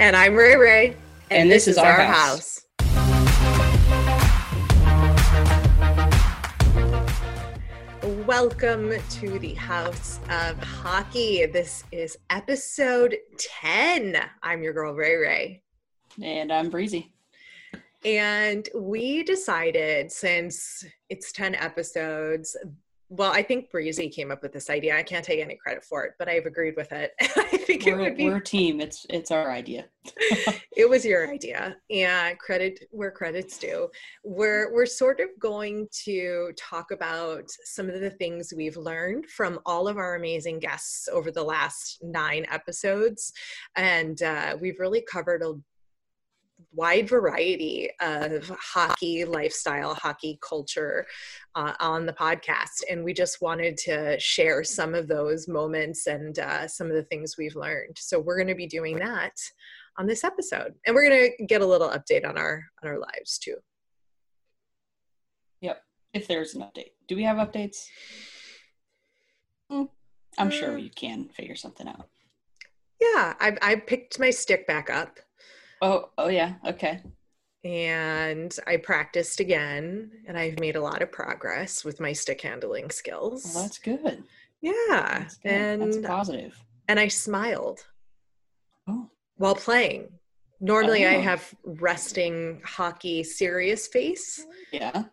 And I'm Ray Ray. And, and this, this, is, our, our house. house. Welcome to the House of Hockey. This is episode 10. I'm your girl, Ray Ray. And I'm Breezy. And we decided since it's 10 episodes well, I think Breezy came up with this idea. I can't take any credit for it, but I've agreed with it. I think we're, it would be. We're a team. It's it's our idea. it was your idea, and credit where credit's due. We're we're sort of going to talk about some of the things we've learned from all of our amazing guests over the last nine episodes, and uh, we've really covered a wide variety of hockey lifestyle, hockey culture uh, on the podcast. And we just wanted to share some of those moments and uh, some of the things we've learned. So we're going to be doing that on this episode. And we're going to get a little update on our on our lives too. Yep. If there's an update. Do we have updates? Mm, I'm sure you can figure something out. Yeah, I I picked my stick back up. Oh, oh yeah. Okay. And I practiced again and I've made a lot of progress with my stick handling skills. Well, that's good. Yeah. That's good. And that's positive. And I smiled. Oh. While playing. Normally oh. I have resting hockey serious face. Yeah.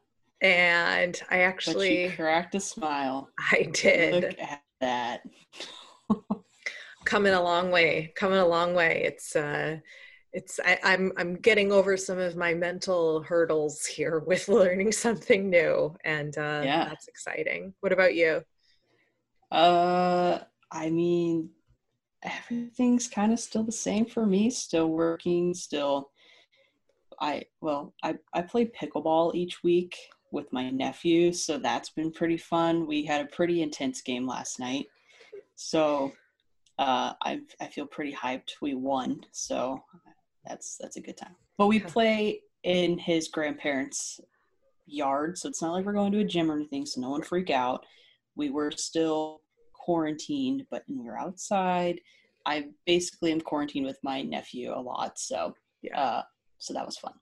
And I actually cracked a smile. I did. Look at that. coming a long way. Coming a long way. It's uh it's I, am I'm, I'm getting over some of my mental hurdles here with learning something new, and uh, yeah, that's exciting. What about you? Uh, I mean, everything's kind of still the same for me. Still working. Still, I well, I I play pickleball each week with my nephew, so that's been pretty fun. We had a pretty intense game last night, so uh, I I feel pretty hyped. We won, so that's that's a good time. But we play in his grandparents' yard, so it's not like we're going to a gym or anything. So no one freak out. We were still quarantined, but we were outside. I basically am quarantined with my nephew a lot, so yeah, uh, so that was fun.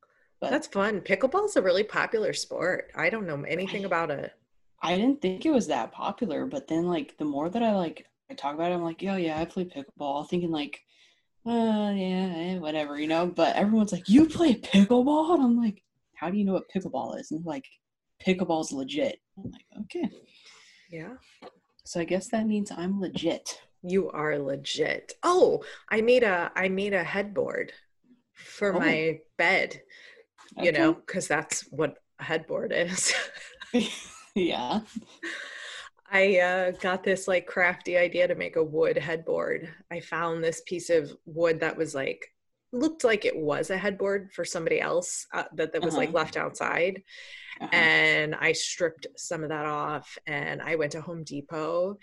But that's fun. Pickleball is a really popular sport. I don't know anything I, about it. I didn't think it was that popular, but then like the more that I like I talk about it, I'm like, oh yeah, I play pickleball, thinking like uh, yeah, eh, whatever, you know. But everyone's like, you play pickleball? And I'm like, how do you know what pickleball is? And like, pickleball's legit. I'm like, okay. Yeah. So I guess that means I'm legit. You are legit. Oh, I made a I made a headboard for oh. my bed. You okay. know, because that's what a headboard is. yeah. I uh, got this like crafty idea to make a wood headboard. I found this piece of wood that was like looked like it was a headboard for somebody else uh, that that was uh-huh. like left outside. Uh-huh. And I stripped some of that off and I went to Home Depot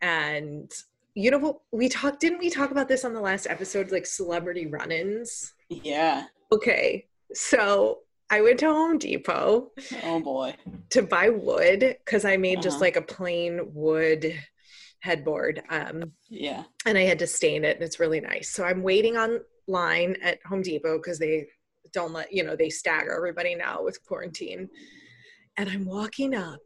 and you know what we talked didn't we talk about this on the last episode like celebrity run-ins? Yeah. Okay. So I went to Home Depot. Oh boy. To buy wood because I made uh-huh. just like a plain wood headboard. Um, yeah. And I had to stain it, and it's really nice. So I'm waiting online at Home Depot because they don't let you know they stagger everybody now with quarantine. And I'm walking up,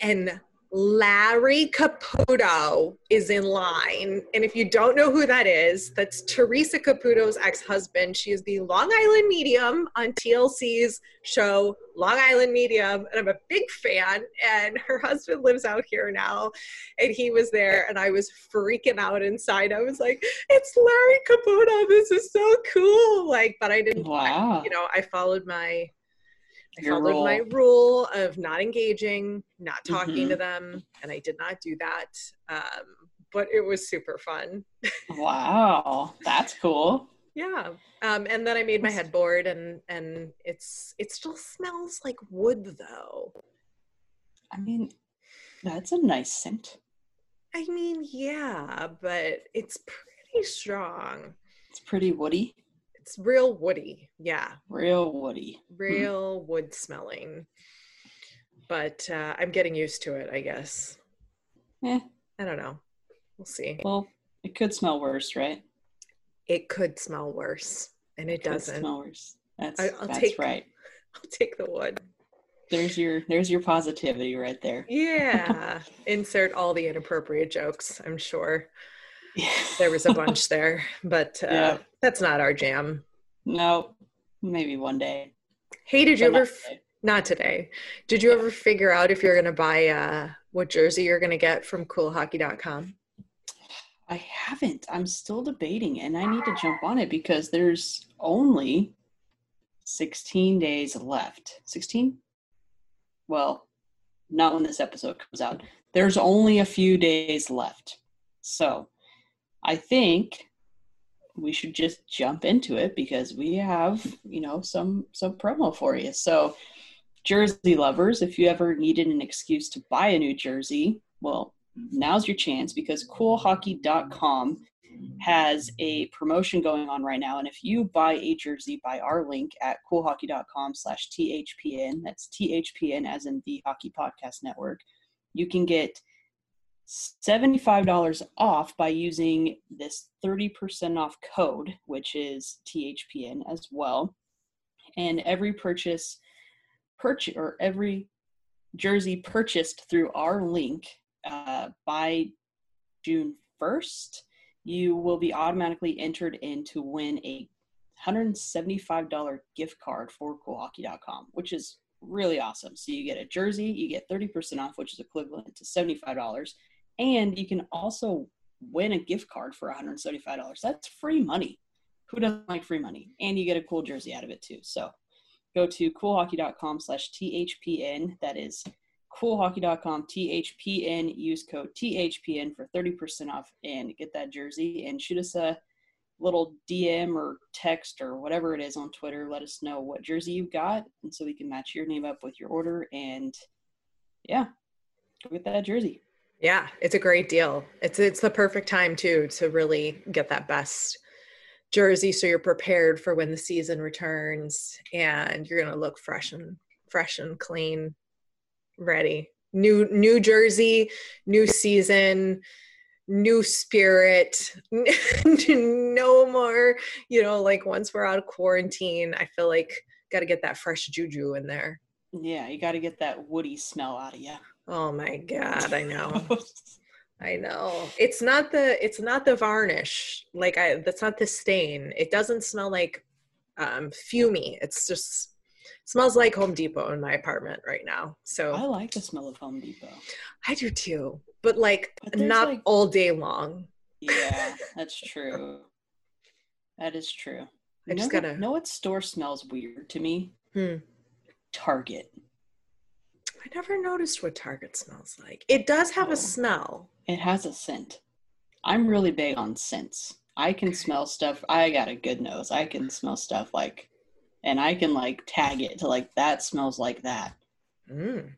and Larry Caputo is in line. And if you don't know who that is, that's Teresa Caputo's ex husband. She is the Long Island Medium on TLC's show, Long Island Medium. And I'm a big fan. And her husband lives out here now. And he was there. And I was freaking out inside. I was like, it's Larry Caputo. This is so cool. Like, but I didn't, wow. I, you know, I followed my Your followed rule. my rule of not engaging, not talking mm-hmm. to them, and I did not do that. Um, but it was super fun. wow, that's cool. Yeah. Um, and then I made my headboard and and it's it still smells like wood though. I mean, that's a nice scent. I mean, yeah, but it's pretty strong. It's pretty woody. It's real woody. Yeah. Real woody. Real hmm. wood smelling. But uh, I'm getting used to it, I guess. Eh. I don't know. We'll see. Well, it could smell worse, right? It could smell worse, and it, it doesn't. Smell worse. That's I, will that's take, right. I'll take the wood. There's your there's your positivity right there. Yeah. Insert all the inappropriate jokes. I'm sure. There was a bunch there, but uh, yeah. that's not our jam. No, maybe one day. Hey, did you ever? Not today. not today. Did you ever figure out if you're going to buy uh, what jersey you're going to get from CoolHockey.com? I haven't. I'm still debating, and I need to jump on it because there's only 16 days left. 16? Well, not when this episode comes out. There's only a few days left. So I think we should just jump into it because we have, you know, some some promo for you. So jersey lovers, if you ever needed an excuse to buy a new jersey, well, now's your chance because coolhockey.com has a promotion going on right now. And if you buy a jersey by our link at coolhockey.com slash THPN, that's THPN as in the Hockey Podcast Network, you can get $75 off by using this 30% off code, which is THPN as well. And every purchase, purchase or every jersey purchased through our link uh, by June 1st, you will be automatically entered in to win a $175 gift card for coolhockey.com, which is really awesome. So you get a jersey, you get 30% off, which is equivalent to $75 and you can also win a gift card for $175. That's free money. Who doesn't like free money? And you get a cool jersey out of it too. So go to coolhockey.com slash THPN. That is coolhockey.com THPN. Use code THPN for 30% off and get that jersey and shoot us a little DM or text or whatever it is on Twitter. Let us know what jersey you've got and so we can match your name up with your order. And yeah, go get that jersey. Yeah, it's a great deal. It's it's the perfect time too to really get that best jersey so you're prepared for when the season returns and you're going to look fresh and fresh and clean, ready. New new jersey, new season, new spirit. no more, you know, like once we're out of quarantine, I feel like got to get that fresh juju in there. Yeah, you got to get that woody smell out of you. Oh my god, I know. I know. It's not the it's not the varnish. Like I that's not the stain. It doesn't smell like um fumy. It's just smells like Home Depot in my apartment right now. So I like the smell of Home Depot. I do too. But like but not like, all day long. Yeah, that's true. that is true. I just gotta know what store smells weird to me. Hmm. Target. I never noticed what Target smells like. It does have oh, a smell. It has a scent. I'm really big on scents. I can smell stuff. I got a good nose. I can smell stuff like, and I can like tag it to like that smells like that. Mm.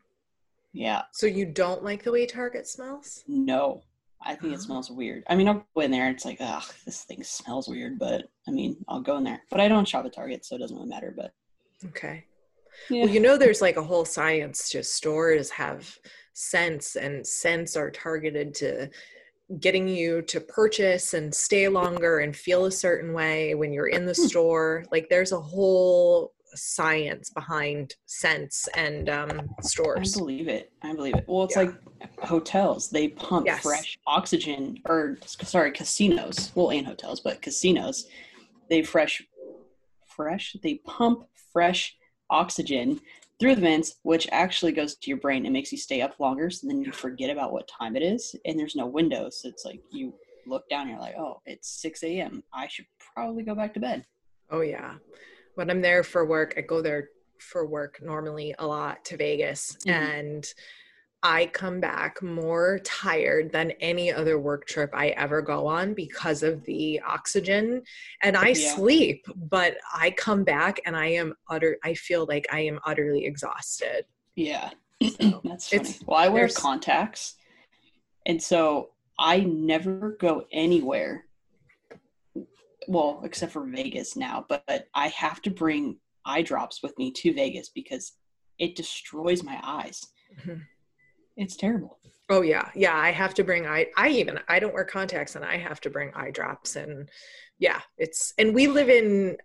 Yeah. So you don't like the way Target smells? No, I think oh. it smells weird. I mean, I'll go in there. It's like, ugh, this thing smells weird. But I mean, I'll go in there. But I don't shop at Target, so it doesn't really matter. But okay. Yeah. Well, you know, there's like a whole science to stores have scents, and scents are targeted to getting you to purchase and stay longer and feel a certain way when you're in the hmm. store. Like, there's a whole science behind scents and um, stores. I believe it. I believe it. Well, it's yeah. like hotels. They pump yes. fresh oxygen, or sorry, casinos. Well, and hotels, but casinos. They fresh, fresh. They pump fresh oxygen through the vents, which actually goes to your brain and makes you stay up longer. So then you forget about what time it is, and there's no window. So it's like you look down and you're like, oh, it's 6 a.m. I should probably go back to bed. Oh, yeah. When I'm there for work, I go there for work normally a lot to Vegas. Mm-hmm. And I come back more tired than any other work trip I ever go on because of the oxygen. And I yeah. sleep, but I come back and I am utter I feel like I am utterly exhausted. Yeah. So That's funny. well, I wear contacts. And so I never go anywhere. Well, except for Vegas now, but, but I have to bring eye drops with me to Vegas because it destroys my eyes. Mm-hmm it's terrible. Oh yeah, yeah. I have to bring eye. I even I don't wear contacts, and I have to bring eye drops. And yeah, it's and we live in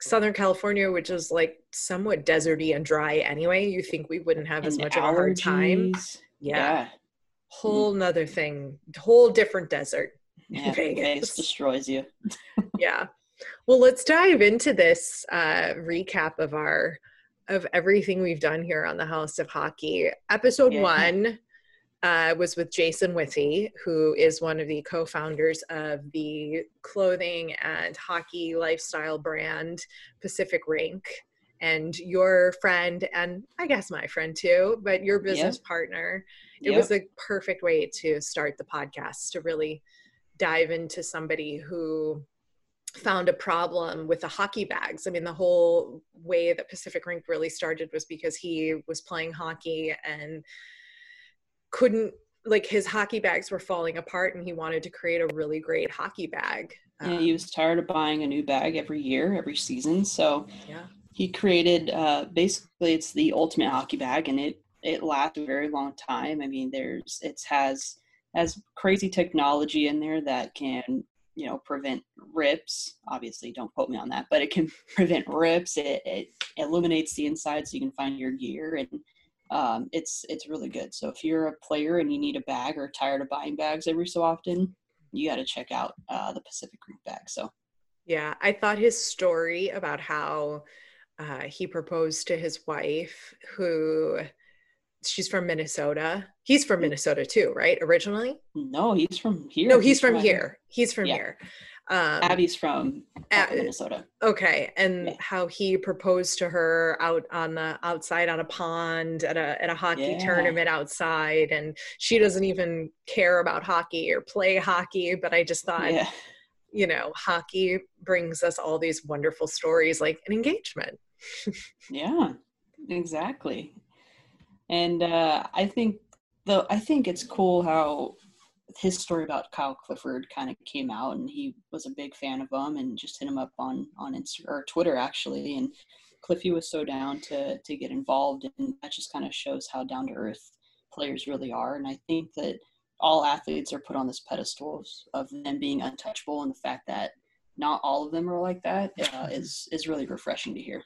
Southern California, which is like somewhat deserty and dry anyway. You think we wouldn't have and as much allergies. of a hard time? Yeah. yeah. Whole nother thing, whole different desert. Yeah, Vegas. Vegas destroys you. yeah. Well, let's dive into this uh, recap of our of everything we've done here on the House of Hockey. Episode yeah. one uh, was with Jason Withy, who is one of the co founders of the clothing and hockey lifestyle brand Pacific Rink. And your friend, and I guess my friend too, but your business yep. partner. It yep. was a perfect way to start the podcast to really dive into somebody who found a problem with the hockey bags. I mean, the whole way that Pacific Rink really started was because he was playing hockey and couldn't like his hockey bags were falling apart and he wanted to create a really great hockey bag. Yeah, he was tired of buying a new bag every year, every season. So yeah. he created uh, basically it's the ultimate hockey bag and it it lasts a very long time. I mean, there's it has has crazy technology in there that can you know prevent rips. Obviously don't quote me on that but it can prevent rips. It, it illuminates the inside so you can find your gear and um, it's it's really good. So if you're a player and you need a bag or tired of buying bags every so often you got to check out uh, the pacific rink bag so. Yeah i thought his story about how uh, he proposed to his wife who she's from Minnesota. He's from Minnesota too, right? Originally? No, he's from here. No, he's, he's from, from here. He's from yeah. here. Um, Abby's from Minnesota. Okay, and yeah. how he proposed to her out on the outside on a pond at a at a hockey yeah. tournament outside, and she doesn't even care about hockey or play hockey. But I just thought, yeah. you know, hockey brings us all these wonderful stories, like an engagement. yeah, exactly. And uh, I think the I think it's cool how his story about Kyle Clifford kind of came out, and he was a big fan of him, and just hit him up on on Insta or Twitter actually, and Cliffy was so down to to get involved, and that just kind of shows how down to earth players really are. And I think that all athletes are put on this pedestal of them being untouchable, and the fact that not all of them are like that uh, is is really refreshing to hear.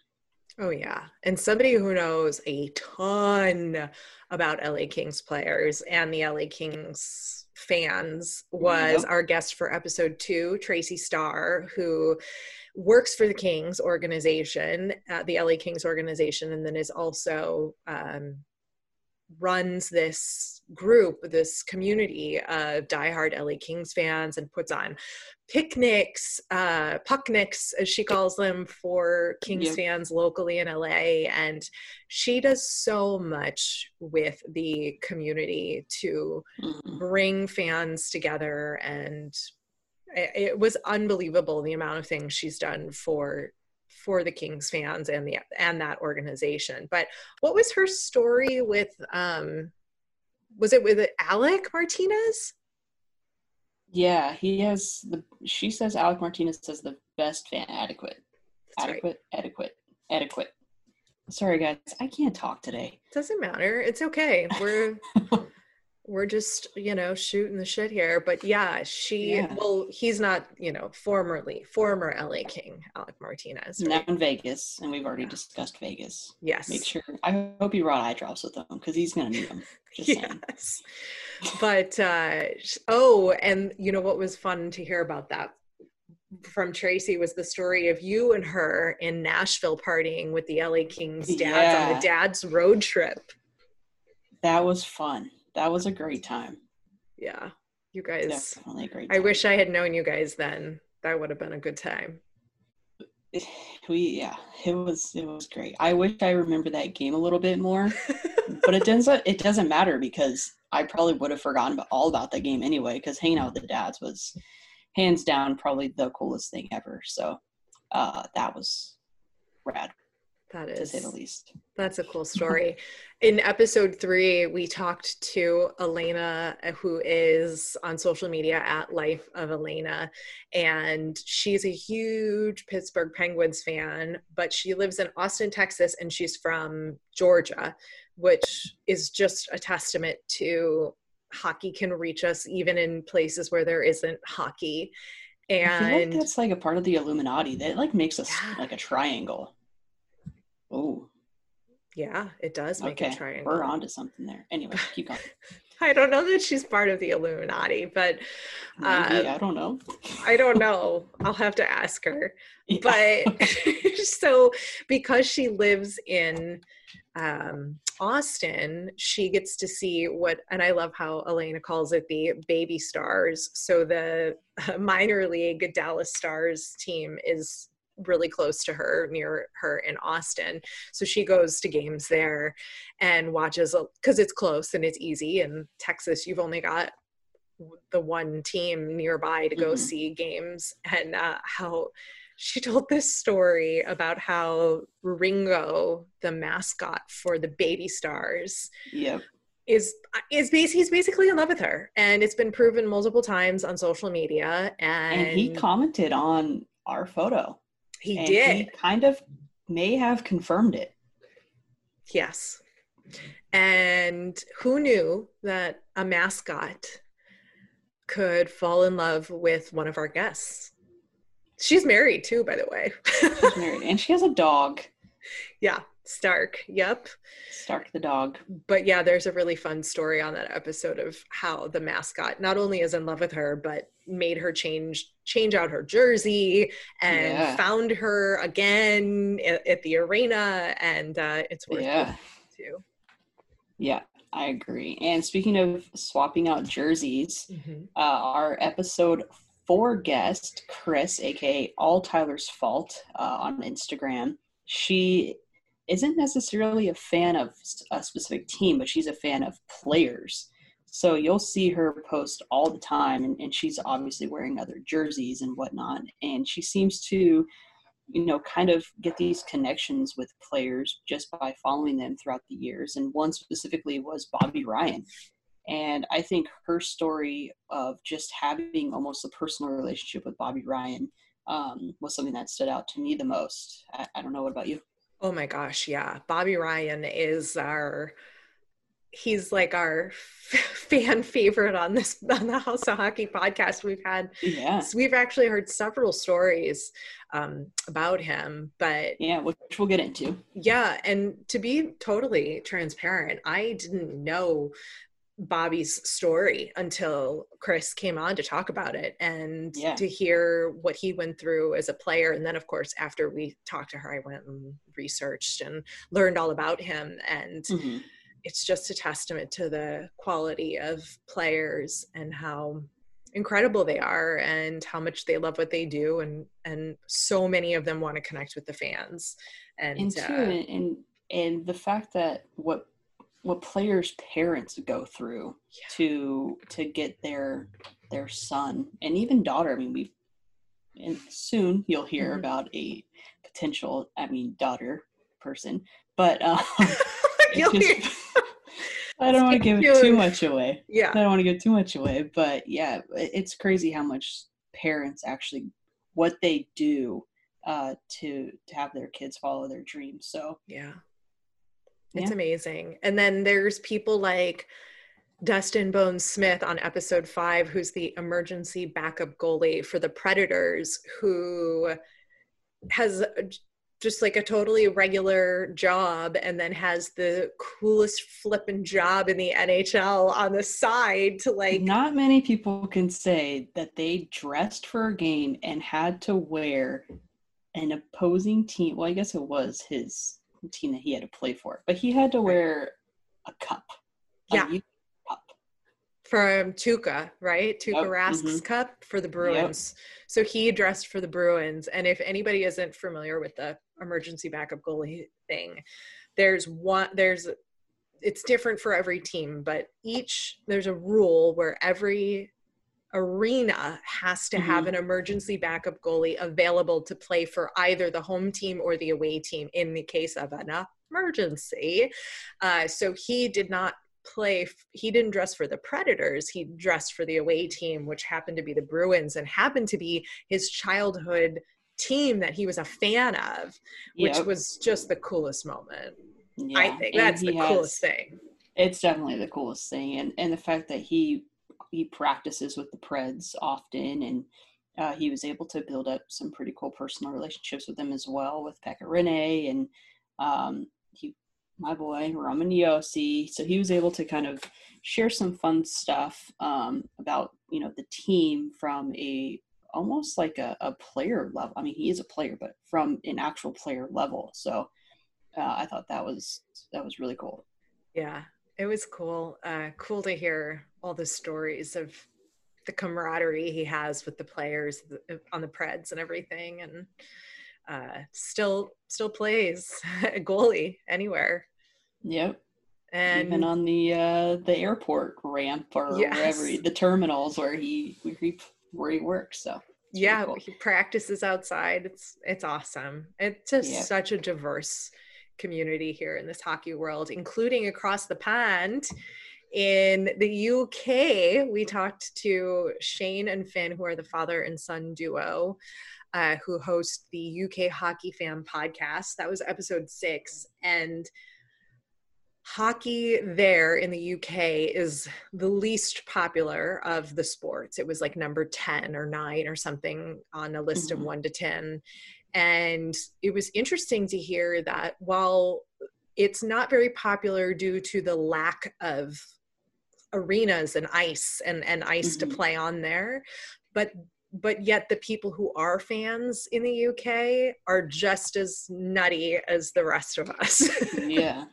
Oh yeah. And somebody who knows a ton about LA Kings players and the LA Kings fans was our guest for episode 2, Tracy Starr, who works for the Kings organization, uh, the LA Kings organization and then is also um, runs this group, this community of diehard LA Kings fans, and puts on picnics, uh, pucknicks, as she calls them, for Kings fans locally in LA. And she does so much with the community to mm-hmm. bring fans together. And it was unbelievable the amount of things she's done for for the Kings fans and the and that organization. But what was her story with um was it with Alec Martinez? Yeah, he has the she says Alec Martinez says the best fan adequate. That's adequate, right. adequate, adequate. Sorry guys, I can't talk today. Doesn't matter. It's okay. We're we're just you know shooting the shit here but yeah she yeah. well he's not you know formerly former la king alec martinez right? now in vegas and we've already yeah. discussed vegas yes make sure i hope you brought eye drops with him because he's gonna need them yes but uh oh and you know what was fun to hear about that from Tracy was the story of you and her in Nashville partying with the LA Kings dads yeah. on the dad's road trip. That was fun that was a great time. Yeah. You guys definitely great. Time. I wish I had known you guys then. That would have been a good time. we yeah, it was it was great. I wish I remember that game a little bit more, but it doesn't it doesn't matter because I probably would have forgotten all about that game anyway. Because hanging out with the dads was hands down probably the coolest thing ever. So uh, that was rad. That is, to say the least. That's a cool story. In episode three, we talked to Elena, uh, who is on social media at Life of Elena, and she's a huge Pittsburgh Penguins fan, but she lives in Austin, Texas, and she's from Georgia, which is just a testament to hockey can reach us even in places where there isn't hockey. And I feel like that's like a part of the Illuminati that like makes us yeah. like a triangle. Oh. Yeah, it does make okay. a triangle. We're on to something there. Anyway, keep going. I don't know that she's part of the Illuminati, but uh, Maybe, I don't know. I don't know. I'll have to ask her. Yeah. But so because she lives in um, Austin, she gets to see what, and I love how Elena calls it the baby stars. So the minor league Dallas Stars team is really close to her near her in Austin. So she goes to games there and watches because it's close and it's easy. In Texas, you've only got the one team nearby to go mm-hmm. see games and uh, how she told this story about how Ringo, the mascot for the Baby Stars, yep. is is base he's basically in love with her, and it's been proven multiple times on social media. And, and he commented on our photo. He and did. He kind of may have confirmed it. Yes. And who knew that a mascot could fall in love with one of our guests? She's married too, by the way. She's married. And she has a dog. Yeah. Stark. Yep. Stark the dog. But yeah, there's a really fun story on that episode of how the mascot not only is in love with her, but made her change change out her jersey and yeah. found her again at, at the arena, and uh, it's worth yeah. it too. Yeah, I agree. And speaking of swapping out jerseys, mm-hmm. uh, our episode four guest, Chris, aka All Tyler's Fault, uh, on Instagram, she isn't necessarily a fan of a specific team, but she's a fan of players. So you'll see her post all the time, and, and she's obviously wearing other jerseys and whatnot. And she seems to, you know, kind of get these connections with players just by following them throughout the years. And one specifically was Bobby Ryan. And I think her story of just having almost a personal relationship with Bobby Ryan um, was something that stood out to me the most. I, I don't know. What about you? Oh my gosh, yeah. Bobby Ryan is our he's like our fan favorite on this on the House of Hockey podcast. We've had yeah, we've actually heard several stories um, about him, but yeah, which we'll get into. Yeah, and to be totally transparent, I didn't know Bobby's story until Chris came on to talk about it and yeah. to hear what he went through as a player. And then, of course, after we talked to her, I went and researched and learned all about him. And mm-hmm. It's just a testament to the quality of players and how incredible they are and how much they love what they do and and so many of them want to connect with the fans and and, too, uh, and and the fact that what what players' parents go through yeah. to to get their their son and even daughter. I mean, we and soon you'll hear mm-hmm. about a potential, I mean, daughter person, but um, I don't want to give too much away. Yeah, I don't want to give too much away, but yeah, it's crazy how much parents actually what they do uh, to to have their kids follow their dreams. So yeah, it's yeah. amazing. And then there's people like Dustin Bones Smith on episode five, who's the emergency backup goalie for the Predators, who has just like a totally regular job and then has the coolest flipping job in the NHL on the side to like not many people can say that they dressed for a game and had to wear an opposing team well I guess it was his team that he had to play for, but he had to wear a cup. Yeah. From Tuukka, right? Tuukka Yep, Rask's mhm. Cup for the Bruins. So he dressed for the Bruins. And if anybody isn't familiar with the emergency backup goalie thing, there's one there's it's different for every team, but each there's a rule where every arena has to have Mhm. an emergency backup goalie available to play for either the home team or the away team in the case of an emergency. Uh, so he did not play, f- he didn't dress for the Predators. He dressed for the away team, which happened to be the Bruins and happened to be his childhood team that he was a fan of, which Yep. was just the coolest moment. Yeah, I think that's the he coolest thing. It's definitely the coolest thing, and and the fact that he he practices with the Preds often, and uh, he was able to build up some pretty cool personal relationships with them as well, with Pekka Rinne and um, he, my boy Roman Josi. So he was able to kind of share some fun stuff um, about you know the team from a almost like a, a player level. I mean, he is a player, but from an actual player level. So uh, I thought that was that was really cool. Yeah, it was cool. Uh, cool to hear all the stories of the camaraderie he has with the players on the Preds and everything, and uh, still still plays goalie anywhere. Yep. And Even on the uh, the airport ramp or wherever he- the terminals where he where he where he works. So yeah, cool. he practices outside. It's it's awesome. It's just Yeah. such a diverse community here in this hockey world, including across the pond. In the UK, we talked to Shane and Finn, who are the father and son duo, uh, who host the UK Hockey Fan podcast. That was episode six. And hockey there in the UK is the least popular of the sports. It was like number 10 or 9 or something on a list Mhm. of 1 to 10. And it was interesting to hear that while it's not very popular due to the lack of arenas and ice and, and ice to Mhm. play on there, but but yet the people who are fans in the UK are just as nutty as the rest of us. yeah.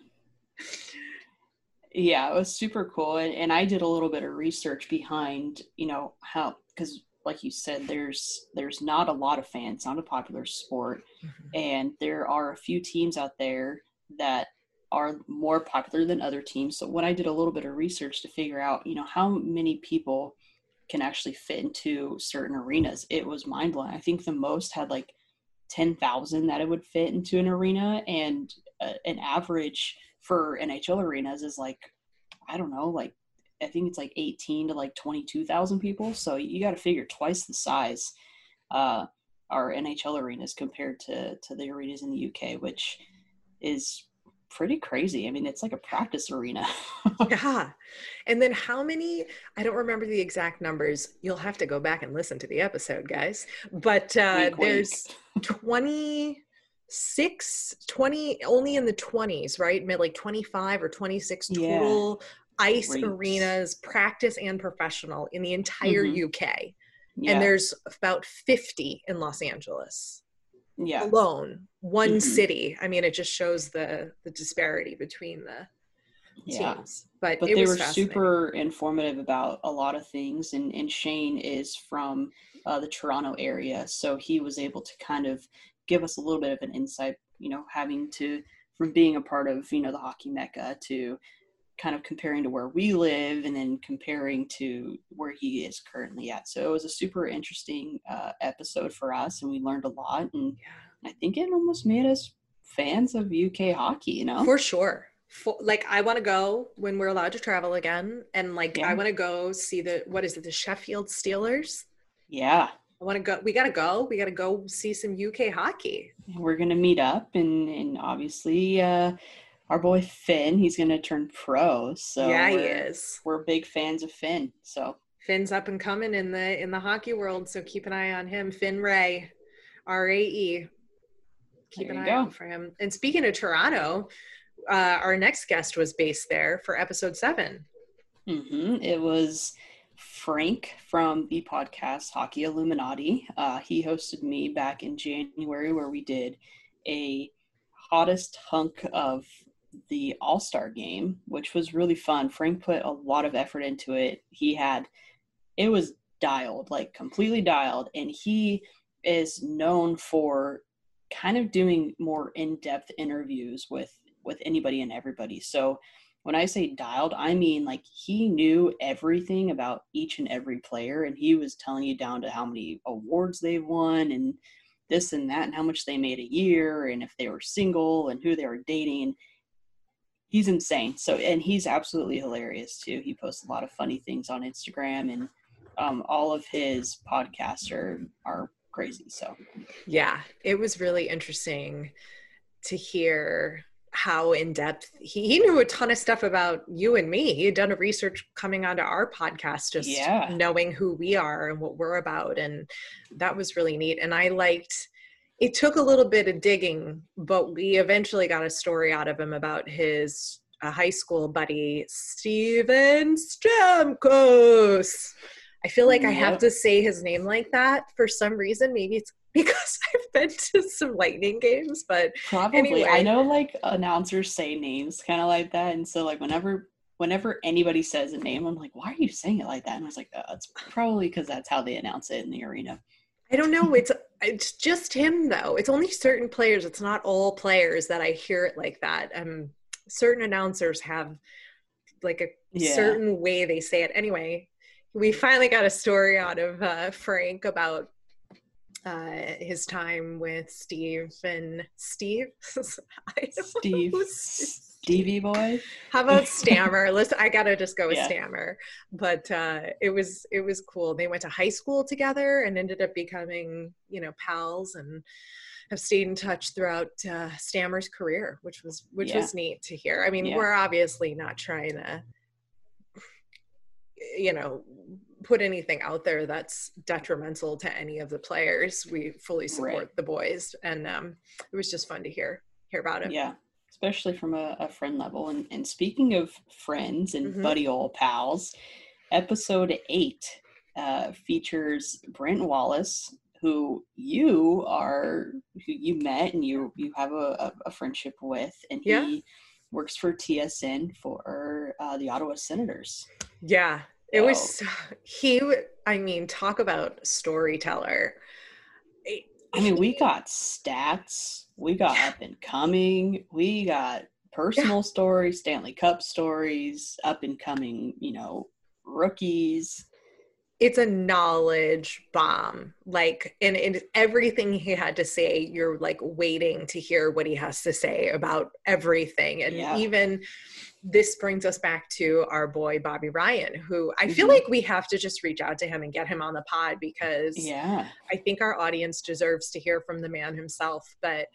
Yeah, it was super cool. And, and I did a little bit of research behind, you know, how because like you said, there's there's not a lot of fans, not a popular sport. Mm-hmm. and there are a few teams out there that are more popular than other teams. So when I did a little bit of research to figure out, you know, how many people can actually fit into certain arenas, it was mind blowing. I think the most had like ten thousand that it would fit into an arena, and uh, an average for NHL arenas is like, I don't know, like I think it's like eighteen to like twenty two thousand people. So you got to figure twice the size. Uh, our NHL arenas compared to to the arenas in the UK, which is pretty crazy. I mean, it's like a practice arena. yeah. And then how many, I don't remember the exact numbers. You'll have to go back and listen to the episode, guys. But uh, Wink, wink. there's 26, 20, only in the 20s, right? Mid- Like 25 or 26 Yeah. total ice Great. arenas, practice and professional in the entire Mhm. UK. yeah, And there's about 50 in Los Angeles yeah, alone, one Mhm. city. I mean, it just shows the the disparity between the yeah. teams. But, they was were super informative about a lot of things, and and Shane is from uh, the Toronto area, so he was able to kind of give us a little bit of an insight. You know, having to from being a part of you know the hockey mecca to kind of comparing to where we live and then comparing to where he is currently at. So it was a super interesting uh, episode for us, and we learned a lot. And Yeah. I think it almost made us fans of UK hockey. You know, For sure. For, like I want to go when we're allowed to travel again, and like Yeah. I want to go see the what is it, the Sheffield Steelers. yeah. I want to go. We got to go. We got to go see some UK hockey. We're gonna meet up, and and obviously, uh, our boy Finn, he's gonna turn pro. So yeah, he is. We're big fans of Finn. So Finn's up and coming in the in the hockey world, so keep an eye on him. Finn Rae, R A E. Keep There an eye go. out for him. And speaking of Toronto, uh, our next guest was based there for episode seven. hmm It was Frank from the podcast Hockey Illuminati. Uh, he hosted me back in January where we did a hottest hunk of the All Star game, which was really fun. Frank put a lot of effort into it. He had, it was dialed, like completely dialed, and he is known for kind of doing more in-depth interviews with with anybody and everybody. So when I say dialed, I mean like he knew everything about each and every player, and he was telling you down to how many awards they've won and this and that, and how much they made a year, and if they were single and who they were dating. He's insane. So, and he's absolutely hilarious too. He posts a lot of funny things on Instagram, and um, all of his podcasts are are crazy. So, yeah, it was really interesting to hear how in depth he, he knew a ton of stuff about you and me. He had done a research coming onto our podcast, just yeah. knowing who we are and what we're about. And that was really neat. And I liked it took a little bit of digging, but we eventually got a story out of him about his uh, high school buddy, Steven Stamkos. I feel like I have to say his name like that for some reason. Maybe it's because I've been to some Lightning games, but probably anyway. I know like announcers say names kind of like that, and so like whenever whenever anybody says a name, I'm like, why are you saying it like that? And I was like, oh, it's probably because that's how they announce it in the arena. I don't know. It's it's just him though. It's only certain players. It's not all players that I hear it like that. Um, certain announcers have like a Yeah. certain way they say it. Anyway, we finally got a story out of uh, Frank about uh, his time with Steve and Steve. Steve, Stevie boy. How about Stammer? Listen, I gotta just go with Yeah. Stammer. But uh, it was it was cool. They went to high school together and ended up becoming you know pals and have stayed in touch throughout uh, Stammer's career, which was which Yeah. was neat to hear. I mean, Yeah. we're obviously not trying to you know put anything out there that's detrimental to any of the players. We fully support Right. the boys, and um, it was just fun to hear hear about it. Yeah, especially from a, a friend level. And, and speaking of friends and Mhm. buddy old pals, episode eight uh, features Brent Wallace, who you are, who you met and you you have a, a, a friendship with, and he Yeah. works for TSN for uh, the Ottawa Senators. Yeah, it was he. I mean, talk about storyteller. I mean, we got stats, we got up and coming, we got personal stories, Stanley Cup stories, up and coming, you know, rookies. It's a knowledge bomb. Like, and, and everything he had to say, you're like waiting to hear what he has to say about everything. And Yeah. even this brings us back to our boy Bobby Ryan, who I feel Mhm. like we have to just reach out to him and get him on the pod because Yeah. I think our audience deserves to hear from the man himself. But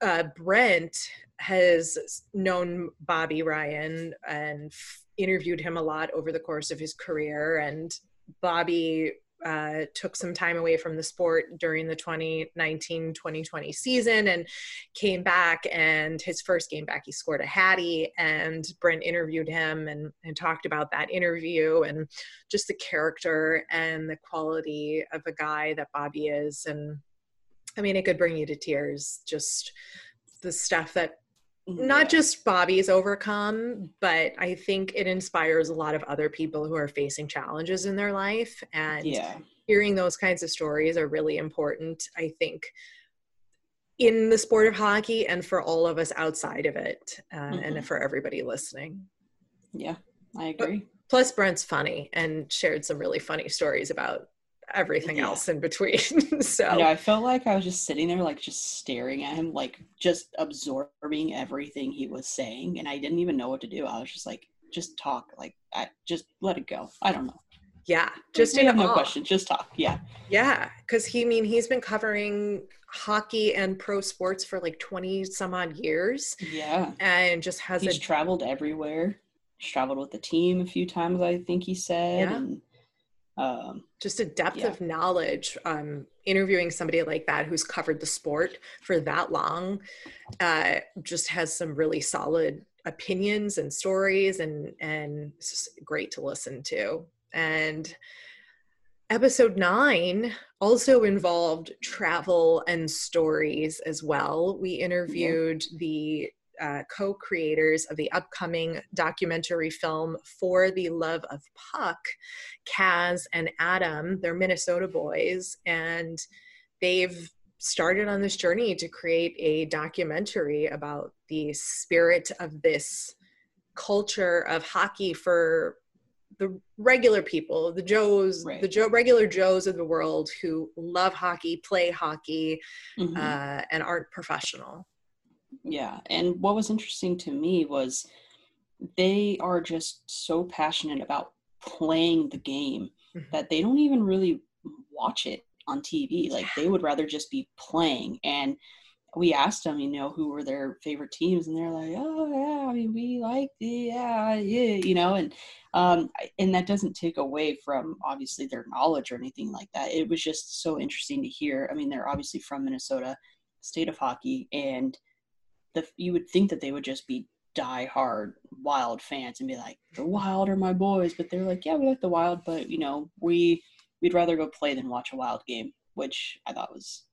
uh, Brent has known Bobby Ryan and interviewed him a lot over the course of his career. And Bobby uh, took some time away from the sport during the 2019 2020 season and came back. And his first game back, he scored a Hattie. And Brent interviewed him and, and talked about that interview and just the character and the quality of a guy that Bobby is. And I mean, it could bring you to tears, just the stuff that not just Bobby's overcome, but I think it inspires a lot of other people who are facing challenges in their life. And yeah. hearing those kinds of stories are really important, I think, in the sport of hockey and for all of us outside of it, uh, Mhm. and for everybody listening. Yeah. I agree. Plus, Brent's funny and shared some really funny stories about everything Yeah. else in between. so, I felt like I was just sitting there, like just staring at him, like just absorbing everything he was saying, and I didn't even know what to do. I was just like, just talk, like, I just let it go. I don't know. yeah, just in have no question. Just talk. Yeah. Yeah, because he I mean he's been covering hockey and pro sports for like twenty some odd years, Yeah. and just has He's a traveled everywhere. He's traveled with the team a few times, I think he said. Yeah. And um, just a depth Yeah. of knowledge. Um, interviewing somebody like that who's covered the sport for that long, uh, just has some really solid opinions and stories, and and it's just great to listen to. And episode nine also involved travel and stories as well. We interviewed the uh, co creators of the upcoming documentary film For the Love of Puck, Kaz and Adam. They're Minnesota boys, and they've started on this journey to create a documentary about the spirit of this culture of hockey for the regular people, the Joes, right. the Joe, regular Joes of the world who love hockey, play hockey, mm-hmm. uh, and aren't professional. Yeah, and what was interesting to me was they are just so passionate about playing the game mm-hmm. that they don't even really watch it on TV. Like they would rather just be playing. And we asked them, you know, who were their favorite teams, and they're like, "Oh yeah, I mean, we like the yeah, yeah," you know, and um, and that doesn't take away from obviously their knowledge or anything like that. It was just so interesting to hear. I mean, they're obviously from Minnesota, state of hockey, and the you would think that they would just be die-hard Wild fans and be like, "The Wild are my boys," but they're like, "Yeah, we like the Wild, but you know, we we'd rather go play than watch a Wild game," which I thought was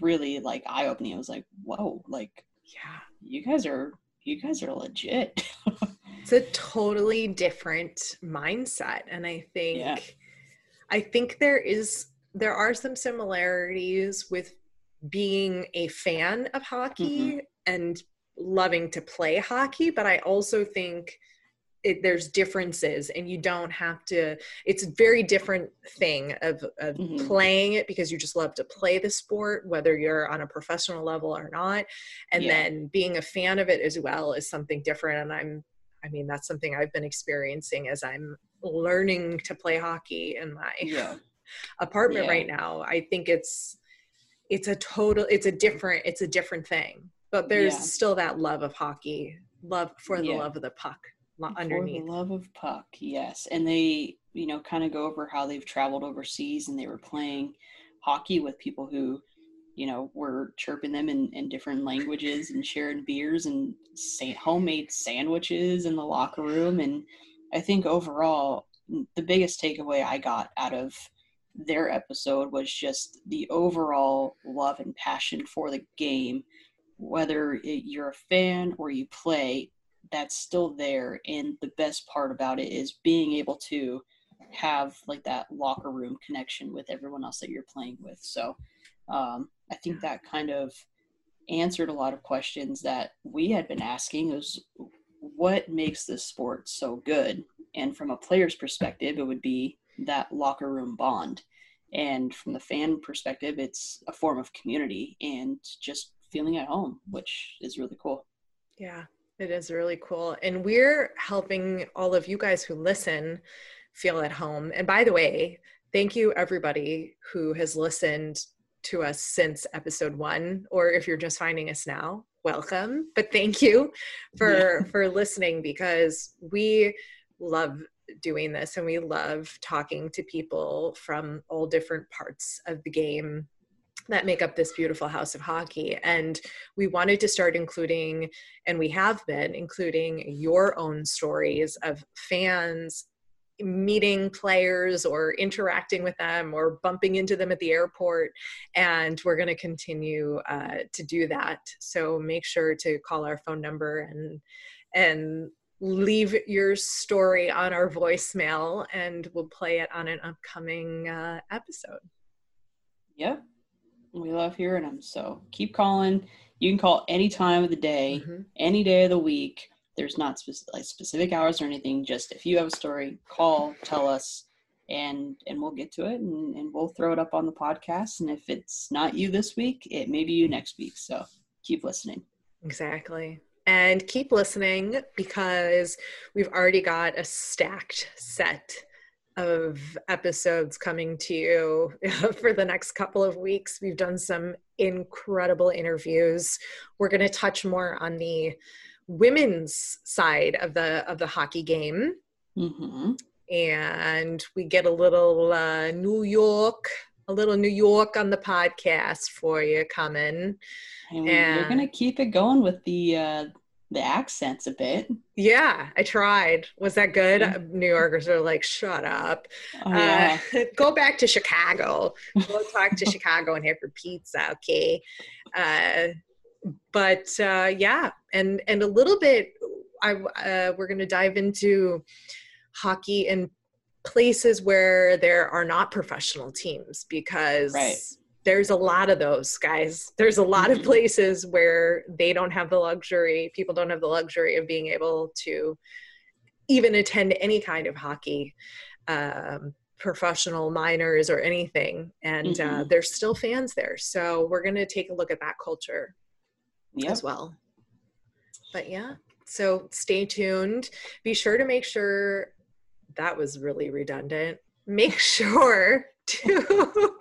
really like eye opening. I was like, whoa, like, yeah, you guys are you guys are legit. it's a totally different mindset, and I think yeah. I think there is there are some similarities with being a fan of hockey mm-hmm. And loving to play hockey, but I also think it, there's differences and you don't have to it's a very different thing of, of mm-hmm. playing it because you just love to play the sport whether you're on a professional level or not and yeah. then being a fan of it as well is something different and i'm i mean that's something i've been experiencing as i'm learning to play hockey in my yeah. apartment yeah. right now i think it's it's a total it's a different it's a different thing but there's still that love of hockey love for the love of the puck underneath. For the love of puck, yes. And they, you know, kind of go over how they've traveled overseas and they were playing hockey with people who, you know, were chirping them in, in different languages and sharing beers and say, homemade sandwiches in the locker room. And I think overall, the biggest takeaway I got out of their episode was just the overall love and passion for the game. Whether you're a fan or you play, that's still there. And the best part about it is being able to have like that locker room connection with everyone else that you're playing with. So um, i think that kind of answered a lot of questions that we had been asking is what makes this sport so good? And from a player's perspective it would be that locker room bond. And from the fan perspective it's a form of community and just feeling at home which is really cool yeah it is really cool. And we're helping all of you guys who listen feel at home. And by the way, thank you everybody who has listened to us since episode 1 or if you're just finding us now, welcome. But thank you for yeah. for listening because we love doing this and we love talking to people from all different parts of the game that make up this beautiful house of hockey. And we wanted to start including, and we have been including your own stories of fans meeting players or interacting with them or bumping into them at the airport. And we're going to continue uh, to do that. So make sure to call our phone number and and leave your story on our voicemail and we'll play it on an upcoming uh, episode. Yep we love hearing them. So keep calling. You can call any time of the day, mm-hmm. any day of the week. There's not spe- like specific hours or anything. Just if you have a story, call, tell us, and and we'll get to it, and, and we'll throw it up on the podcast. And if it's not you this week, it may be you next week. So keep listening. Exactly. And keep listening because we've already got a stacked set of episodes coming to you for the next couple of weeks. We've done some incredible interviews. We're going to touch more on the women's side of the of the hockey game, mm-hmm. and we get a little uh, New York, a little New York on the podcast for you coming. And, and we're going to keep it going with the. Uh the accents a bit. Yeah, I tried. Was that good? Yeah. New Yorkers are like, shut up. Oh, yeah. uh, go back to Chicago. Go talk to Chicago and have your pizza, okay? Uh, but uh, yeah, and and a little bit, I uh, we're going to dive into hockey in places where there are not professional teams because Right. There's a lot of those guys. There's a lot of Mhm. places where they don't have the luxury. People don't have the luxury of being able to even attend any kind of hockey. Um, professional minors or anything and uh, Mhm. there's still fans there so we're going to take a look at that culture Yep. as well. But yeah, so stay tuned. Be sure to make sure that was really redundant. Make sure to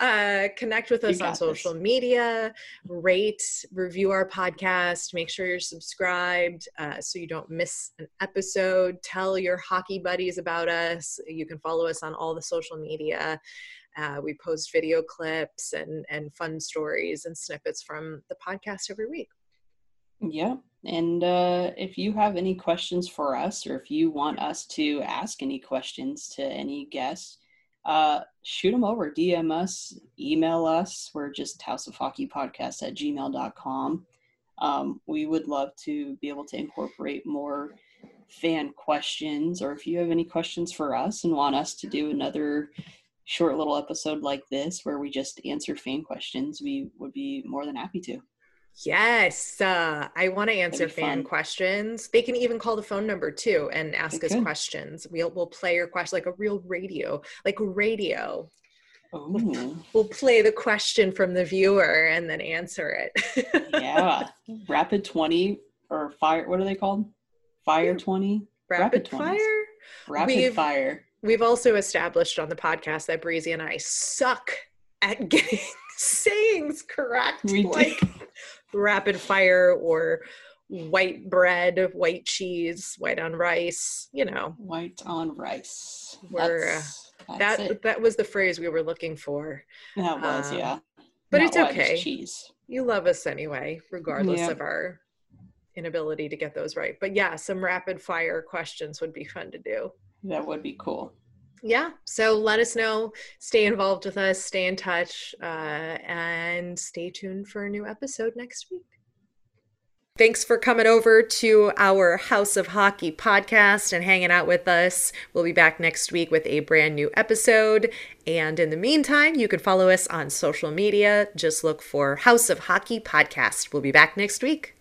uh, connect with us on social this. media, rate, review our podcast, make sure you're subscribed uh, so you don't miss an episode. Tell your hockey buddies about us. You can follow us on all the social media. Uh, we post video clips and and fun stories and snippets from the podcast every week. Yep. And uh, if you have any questions for us, or if you want us to ask any questions to any guests, uh, shoot them over, DM us, email us. We're just House of Hockey Podcast at gmail.com. Um, we would love to be able to incorporate more fan questions, or if you have any questions for us and want us to do another short little episode like this where we just answer fan questions, we would be more than happy to. Yes, uh, I want to answer fan fun. questions. They can even call the phone number too and ask They us questions. We'll we'll play your question like a real radio, like radio. Oh. We'll play the question from the viewer and then answer it. yeah rapid 20 or fire what are they called fire 20 Rapid, Rapid fire. rapid We've- fire We've also established on the podcast that Breezy and I suck at getting sayings correct. We like rapid fire or white bread, white cheese, white on rice, you know. white on rice We're, uh, that it. that was the phrase we were looking for. that was um, yeah but Not it's okay. cheese You love us anyway, regardless Yeah. of our inability to get those right. But yeah, some rapid fire questions would be fun to do. that would be cool Yeah, so let us know. Stay involved with us. Stay in touch, uh, and stay tuned for a new episode next week. Thanks for coming over to our House of Hockey podcast and hanging out with us. We'll be back next week with a brand new episode. And in the meantime, you can follow us on social media. Just look for House of Hockey podcast. We'll be back next week.